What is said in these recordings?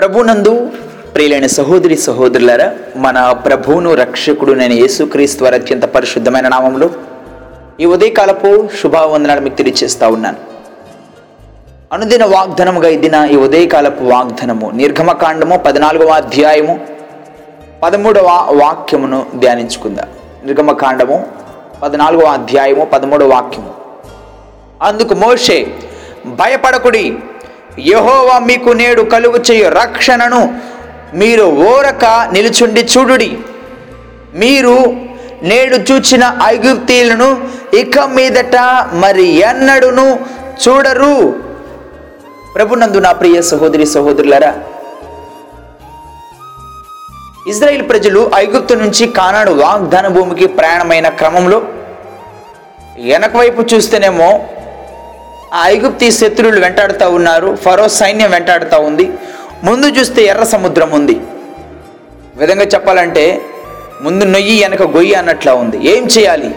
ప్రభునందు ప్రియులైన సహోదరి సహోదరులారా మన ప్రభువును రక్షకుడు నేను యేసుక్రీస్తు వారి అత్యంత పరిశుద్ధమైన నామంలో ఈ ఉదయకాలపు శుభావందనాలు మీకు తెలియచేస్తా ఉన్నాను. అనుదిన వాగ్దనముగా ఇదిన ఈ ఉదయకాలపు వాగ్దనము నిర్గమకాండము పద్నాలుగవ అధ్యాయము పదమూడవ వాక్యమును ధ్యానించుకుందాం. నిర్గమకాండము పద్నాలుగవ అధ్యాయము పదమూడవ వాక్యము. అందుకు మోషే భయపడకుడి యహోవా మీకు నేడు కలుగు చేయు రక్షణను మీరు ఓరక నిలుచుండి చూడుడి. మీరు నేడు చూచిన ఐగుప్తీలను ఇక మీదట మరి ఎన్నడును చూడరు. ప్రభునందు నా ప్రియ సహోదరి సహోదరులరా ఇజ్రాయిల్ ప్రజలు ఐగుప్తు నుంచి కానాడు వాగ్దాన భూమికి ప్రయాణమైన క్రమంలో వెనక వైపు చూస్తేనేమో ఆ ఐగుప్తి శత్రువులు వెంటాడుతూ ఉన్నారు. ఫరో సైన్యం వెంటాడుతూ ఉంది. ముందు చూస్తే ఎర్ర సముద్రం ఉంది. విధంగా చెప్పాలంటే ముందు నొయ్యి వెనక గొయ్యి అన్నట్లా ఉంది. ఏం చేయాలి?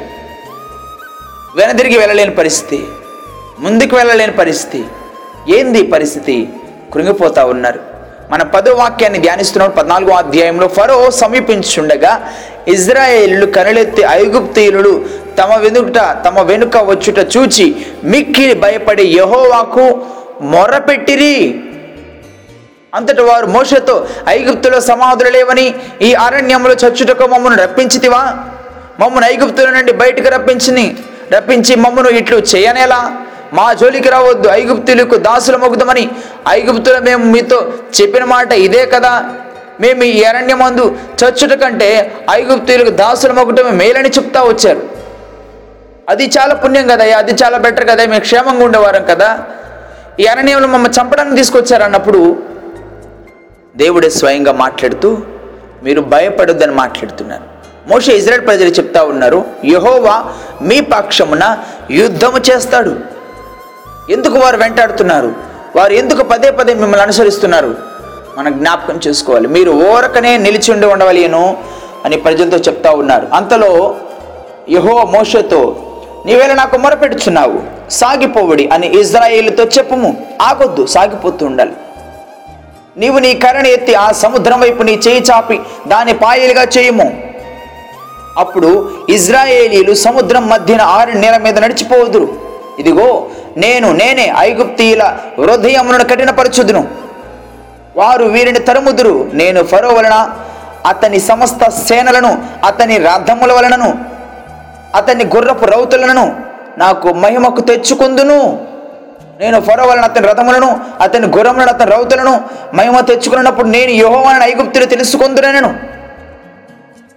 వెనదిరిగి వెళ్ళలేని పరిస్థితి. ముందుకు వెళ్ళలేని పరిస్థితి. ఏంది పరిస్థితి? కృంగిపోతూ ఉన్నారు. మన పదో వాక్యాన్ని ధ్యానిస్తున్నాం పద్నాలుగో అధ్యాయంలో. ఫరో సమీపించుండగా ఇజ్రాయేళ్ళు కనులెత్తి ఐగుప్తీయులు తమ వెనుకట తమ వెనుక వచ్చుట చూచి మిక్కిలి భయపడి యహోవాకు మొరపెట్టిరి. అంతటి వారు మోషతో ఐగుప్తులో సమాధులు లేవని ఈ అరణ్యంలో చచ్చుటకు మమ్మను రప్పించితివా? మమ్మను ఐగుప్తుల నుండి బయటకు రప్పించిని రప్పించి మమ్మను ఇట్లు చేయనేలా? మా జోలికి రావద్దు ఐగుప్తులకు దాసుల మొగుదామని. ఐగుప్తుల మేము మీతో చెప్పిన మాట ఇదే కదా? మేము ఈ అరణ్యమందు చచ్చుట కంటే ఐగుప్తులకు దాసుల మొగటమే మేలని చెప్తా వచ్చారు. అది చాలా పుణ్యం కదా అది చాలా బెటర్ కదా మేము క్షేమంగా ఉండేవారం కదా. ఈ అరణ్యంలో మమ్మల్ని చంపడానికి తీసుకొచ్చారన్నప్పుడు దేవుడే స్వయంగా మాట్లాడుతూ మీరు భయపడొద్దని మాట్లాడుతున్నారు. మోషే ఇజ్రాయల్ ప్రజలు చెప్తా ఉన్నారు యహోవా మీ పక్షమున యుద్ధము చేస్తాడు. ఎందుకు వారు వెంటాడుతున్నారు? వారు ఎందుకు పదే పదే మిమ్మల్ని అనుసరిస్తున్నారు? మనం జ్ఞాపకం చేసుకోవాలి. మీరు ఓరకనే నిలిచి ఉండి ఉండవలేను అని ప్రజలతో చెప్తా ఉన్నారు. అంతలో యహో మోషతో నీవేళ నాకు మొరపెడుచున్నావు సాగిపోవడి అని ఇజ్రాయేలుతో చెప్పుము. ఆగొద్దు సాగిపోతూ ఉండాలి నీవు నీ కరణి ఎత్తి ఆ సముద్రం వైపు నీ చేయి చాపి దాని పాయలుగా చేయుము. అప్పుడు ఇజ్రాయేలీలు సముద్రం మధ్యన ఆరు నేల మీద నడిచిపోదురు. ఇదిగో నేను నేనే ఐగుప్తీయుల హృదయములను కఠినపరచుదును. వారు వీరిని తరుముదురు. నేను ఫరో వలన అతని సమస్త సేనలను అతని రథముల వలనను అతని గుర్రపు రౌతులను నాకు మహిమకు తెచ్చుకుందును. నేను ఫరో వలన అతని రథములను అతని గుర్రములను అతని రౌతులను మహిమ తెచ్చుకున్నప్పుడు నేను యోహోవాని ఐగుప్తులు తెలుసుకుందునను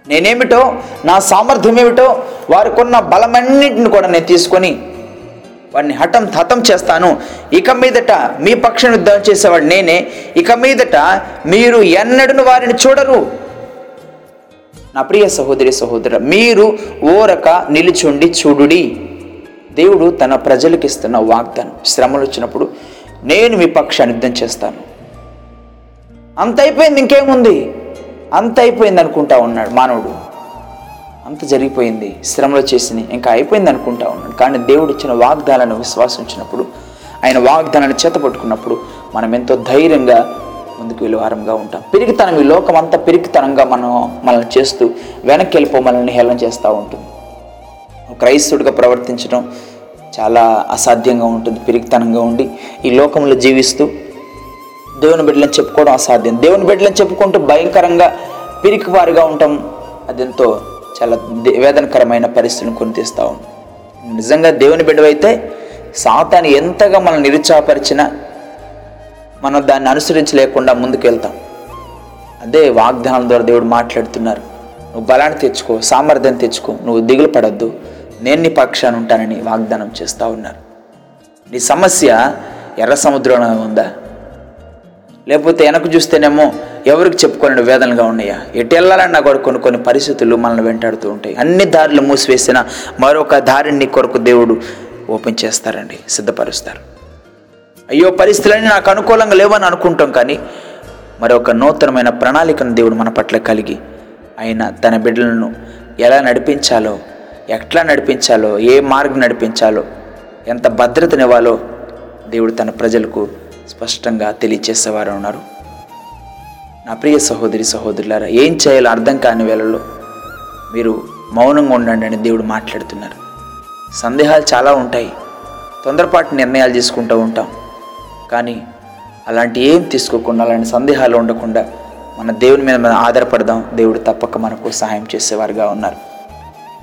నేనేమిటో నా సామర్థ్యం ఏమిటో వారికున్న బలమన్నింటిని కూడా నేను తీసుకొని వాడిని హఠం హతం చేస్తాను. ఇక మీదట మీ పక్షం యుద్ధం చేసేవాడు నేనే. ఇక మీదట మీరు ఎన్నడను వారిని చూడరు. నా ప్రియ సహోదరి సహోదర మీరు ఓరక నిలుచుండి చూడుడి. దేవుడు తన ప్రజలకు ఇస్తున్న వాగ్దానం శ్రమలు వచ్చినప్పుడు నేను మీ పక్షాన్ని యుద్ధం చేస్తాను. అంత అయిపోయింది ఇంకేముంది? అంత అయిపోయింది అనుకుంటా ఉన్నాడు మానవుడు. అంత జరిగిపోయింది శ్రమలు చేసింది ఇంకా అయిపోయింది అనుకుంటా ఉన్నాడు. కానీ దేవుడు ఇచ్చిన వాగ్దానాలను విశ్వాసించినప్పుడు ఆయన వాగ్దానాన్ని చేతపట్టుకున్నప్పుడు మనం ఎంతో ధైర్యంగా ముందుకు వెళ్ళేవారంగా ఉంటాం. పెరిగితనం ఈ లోకం అంతా పిరికితనంగా మనం మనల్ని చేస్తూ వెనక్కి వెళ్ళిపో మనల్ని హేళన చేస్తూ ఉంటుంది. క్రైస్తుడిగా క్రైస్తవుడిగా ప్రవర్తించడం చాలా అసాధ్యంగా ఉంటుంది పిరికితనంగా ఉండి. ఈ లోకంలో జీవిస్తూ దేవుని బిడ్డలను చెప్పుకోవడం అసాధ్యం. దేవుని బిడ్డలను చెప్పుకుంటూ భయంకరంగా పిరికివారిగా ఉంటాం. అదెంతో చాలా దే- వేదనకరమైన పరిస్థితిని కొని తీస్తూ ఉంటాం నిజంగా దేవుని బిడ్డవైతే సాతాన్ని ఎంతగా మనం నిరుత్సాహపరిచినా మనం దాన్ని అనుసరించలేకుండా ముందుకు వెళ్తాం అదే వాగ్దానం ద్వారా దేవుడు మాట్లాడుతున్నారు. నువ్వు బలాన్ని తెచ్చుకో సామర్థ్యం తెచ్చుకో నువ్వు దిగులు పడద్దు. నేను నీ పక్షాన్ని ఉంటానని వాగ్దానం చేస్తూ ఉన్నారు. నీ సమస్య ఎర్ర సముద్రంలో ఉందా? లేకపోతే వెనక చూస్తేనేమో ఎవరికి చెప్పుకోలేని వేదనగా ఉన్నాయా? ఎటు వెళ్ళాలన్నా కూడా కొన్ని కొన్ని పరిస్థితులు మనల్ని వెంటాడుతూ ఉంటాయి. అన్ని దారులు మూసివేసిన మరొక దారిని కొరకు దేవుడు ఓపెన్ చేస్తారండి సిద్ధపరుస్తారు. అయ్యో పరిస్థితులన్నీ నాకు అనుకూలంగా లేవని అనుకుంటాం కానీ మరొక నూతనమైన ప్రణాళికను దేవుడు మన పట్ల కలిగి ఆయన తన బిడ్డలను ఎలా నడిపించాలో ఎట్లా నడిపించాలో ఏ మార్గం నడిపించాలో ఎంత భద్రతనివ్వాలో దేవుడు తన ప్రజలకు స్పష్టంగా తెలియచేసేవారు ఉన్నారు. నా ప్రియ సహోదరి సహోదరులారా ఏం చేయాలో అర్థం కాని వేళల్లో మీరు మౌనంగా ఉండండి అని దేవుడు మాట్లాడుతున్నారు. సందేహాలు చాలా ఉంటాయి. తొందరపాటు నిర్ణయాలు తీసుకుంటూ ఉంటాం. కానీ అలాంటి ఏం తీసుకోకుండా అలాంటి సందేహాలు ఉండకుండా మన దేవుని మీద మనం ఆధారపడదాం. దేవుడు తప్పక మనకు సహాయం చేసేవారుగా ఉన్నారు.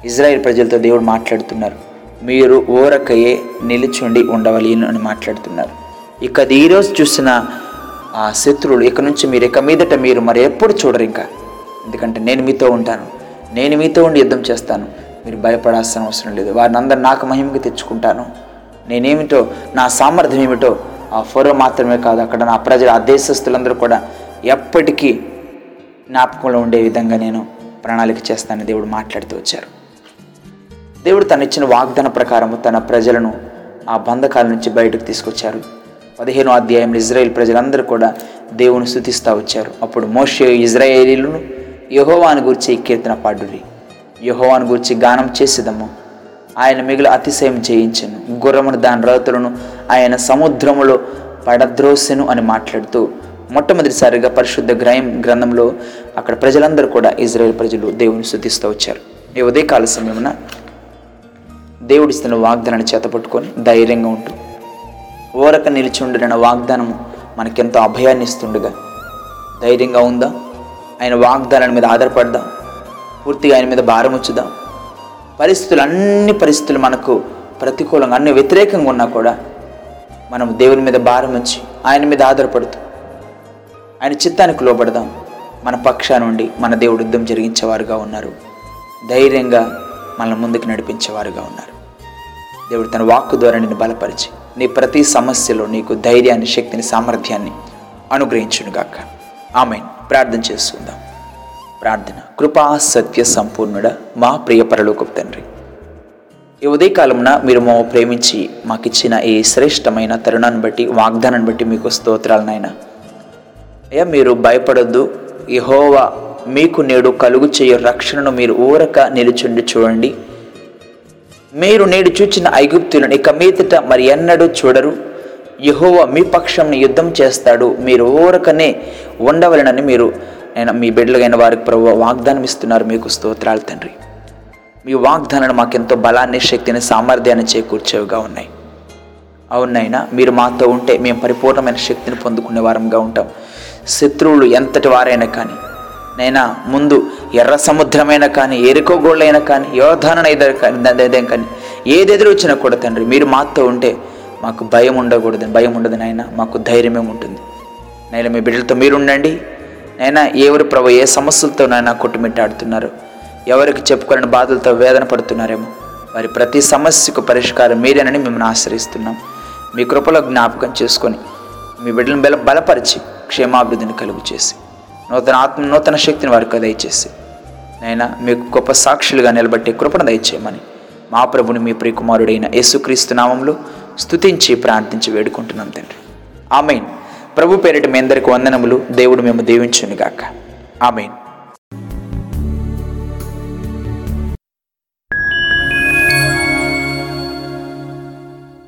ఇజ్రాయిల్ ప్రజలతో దేవుడు మాట్లాడుతున్నారు. మీరు ఓరకయే నిలుచుండి ఉండవలి అని మాట్లాడుతున్నారు. ఇక అది ఈరోజు చూసిన ఆ శత్రువులు ఇక నుంచి మీరు ఇక మీదట మీరు మరి ఎప్పుడు చూడరు ఇంకా. ఎందుకంటే నేను మీతో ఉంటాను. నేను మీతో ఉండి యుద్ధం చేస్తాను. మీరు భయపడాల్సిన అవసరం లేదు. వారిని అందరు నాకు మహిమకి తెచ్చుకుంటాను. నేనేమిటో నా సామర్థ్యం ఏమిటో ఆ ఫరో మాత్రమే కాదు అక్కడ నా ప్రజలు ఆ దేశస్తులందరూ కూడా ఎప్పటికీ జ్ఞాపకంలో ఉండే విధంగా నేను ప్రణాళిక చేస్తానని దేవుడు మాట్లాడుతూ వచ్చారు. దేవుడు తను ఇచ్చిన వాగ్దాన ప్రకారము తన ప్రజలను ఆ బంధకాల నుంచి బయటకు తీసుకొచ్చారు. పదిహేనో అధ్యాయంలో ఇజ్రాయేల్ ప్రజలందరూ కూడా దేవుని స్థుతిస్తూ వచ్చారు. అప్పుడు మోషే ఇజ్రాయేలీలను యహోవాని గురించి కీర్తన పాడుడి యహోవాని గురించి గానం చేసేదము. ఆయన మిగిలిన అతిశయం చేయించను గుర్రమును దాని రౌతులను ఆయన సముద్రములో పడద్రోసెను అని మాట్లాడుతూ మొట్టమొదటిసారిగా పరిశుద్ధ గ్రయం గ్రంథంలో అక్కడ ప్రజలందరూ కూడా ఇజ్రాయెల్ ప్రజలు దేవుని శుద్ధిస్తూ వచ్చారు. ఈ ఉదయకాల సమయమున దేవుడిస్తున్న వాగ్దానాన్ని చేతపట్టుకొని ధైర్యంగా ఉంటూ ఓరక నిలిచిండిన వాగ్దానము మనకెంతో అభయాన్ని ఇస్తుండగా. ధైర్యంగా ఉందా? ఆయన వాగ్దానాల మీద ఆధారపడదాం? పూర్తిగా ఆయన మీద భారం వచ్చుదాం పరిస్థితులు అన్ని పరిస్థితులు మనకు ప్రతికూలంగా అన్ని వ్యతిరేకంగా ఉన్నా కూడా మనం దేవుని మీద భారం ఉంచి ఆయన మీద ఆధారపడుతూ ఆయన చిత్తానికి లోపడదాం మన పక్షా నుండి మన దేవుడు యుద్ధం జరిగించేవారుగా ఉన్నారు. ధైర్యంగా మనల్ని ముందుకు నడిపించేవారుగా ఉన్నారు. దేవుడు తన వాక్కు ద్వారా నిన్ను బలపరిచి నీ ప్రతి సమస్యలో నీకు ధైర్యాన్ని శక్తిని సామర్థ్యాన్ని అనుగ్రహించునుగాక. ఆమె ప్రార్థన చేసుకుందాం. ప్రార్థన. కృపా సత్య సంపూర్ణుడ మా ప్రియ పరలోకపు తండ్రి. ఈ ఉదయకాలమున మీరు మా ప్రేమించి మాకిచ్చిన ఈ శ్రేష్టమైన తరుణాన్ని బట్టి వాగ్దానాన్ని బట్టి మీకు స్తోత్రాలు నాయన. అయ్యా మీరు భయపడొద్దు. యహోవా మీకు నేడు కలుగు చేయు రక్షణను మీరు ఊరక నిలుచుండి చూడండి. మీరు నేడు చూచిన ఐగుప్తులను ఇక మీదట మరి ఎన్నడూ చూడరు. యహోవా మీ పక్షంని యుద్ధం చేస్తాడు. మీరు ఊరకనే ఉండవలనని మీరు నేను మీ బిడ్డలైన వారికి ప్రభు వాగ్దానం ఇస్తున్నారు మీకు స్తోత్రాలు తండ్రి. మీ వాగ్దానాలు మాకెంతో బలాన్ని శక్తిని సామర్థ్యాన్ని చేకూర్చేవిగా ఉన్నాయి. అవునైనా మీరు మాతో ఉంటే మేము పరిపూర్ణమైన శక్తిని పొందుకునే వారంగా ఉంటాం. శత్రువులు ఎంతటి వారైనా కానీ నైనా ముందు ఎర్ర సముద్రమైనా కానీ ఎరుకో గోళ్ళైనా కానీ యోధానైనా కానీ ఏదైనా కానీ ఏది ఎదురు వచ్చినా కూడా తండ్రి మీరు మాతో ఉంటే మాకు భయం ఉండకూడదు భయం ఉండదు నాయన మాకు ధైర్యమే ఉంటుంది. నైనా మీ బిడ్డలతో మీరు ఉండండి నైనా ఎవరు ప్రభు ఏ సమస్యలతోనైనా కొట్టుమిట్టాడుతున్నారు? ఎవరికి చెప్పుకోలేని బాధలతో వేదన పడుతున్నారేమో. వారి ప్రతి సమస్యకు పరిష్కారం మీరేనని మిమ్మల్ని ఆశ్రయిస్తున్నాం. మీ కృపలో జ్ఞాపకం చేసుకొని మీ బిడ్డలను బల బలపరిచి క్షేమాభివృద్ధిని కలుగు చేసి నూతన ఆత్మ నూతన శక్తిని వారికి దయచేసి నైనా మీకు గొప్ప సాక్షులుగా నిలబట్టి కృపను దయచేయమని మా ప్రభుని మీ ప్రియకుమారుడైన యేసుక్రీస్తు నామంలో స్తుతించి ప్రార్థించి వేడుకుంటున్నాం తండ్రి. ఆమెన్. ప్రభు పేరిట మీ అందరికి వందనములు. దేవుడు మేము దీవించునుగాక. ఆమెన్.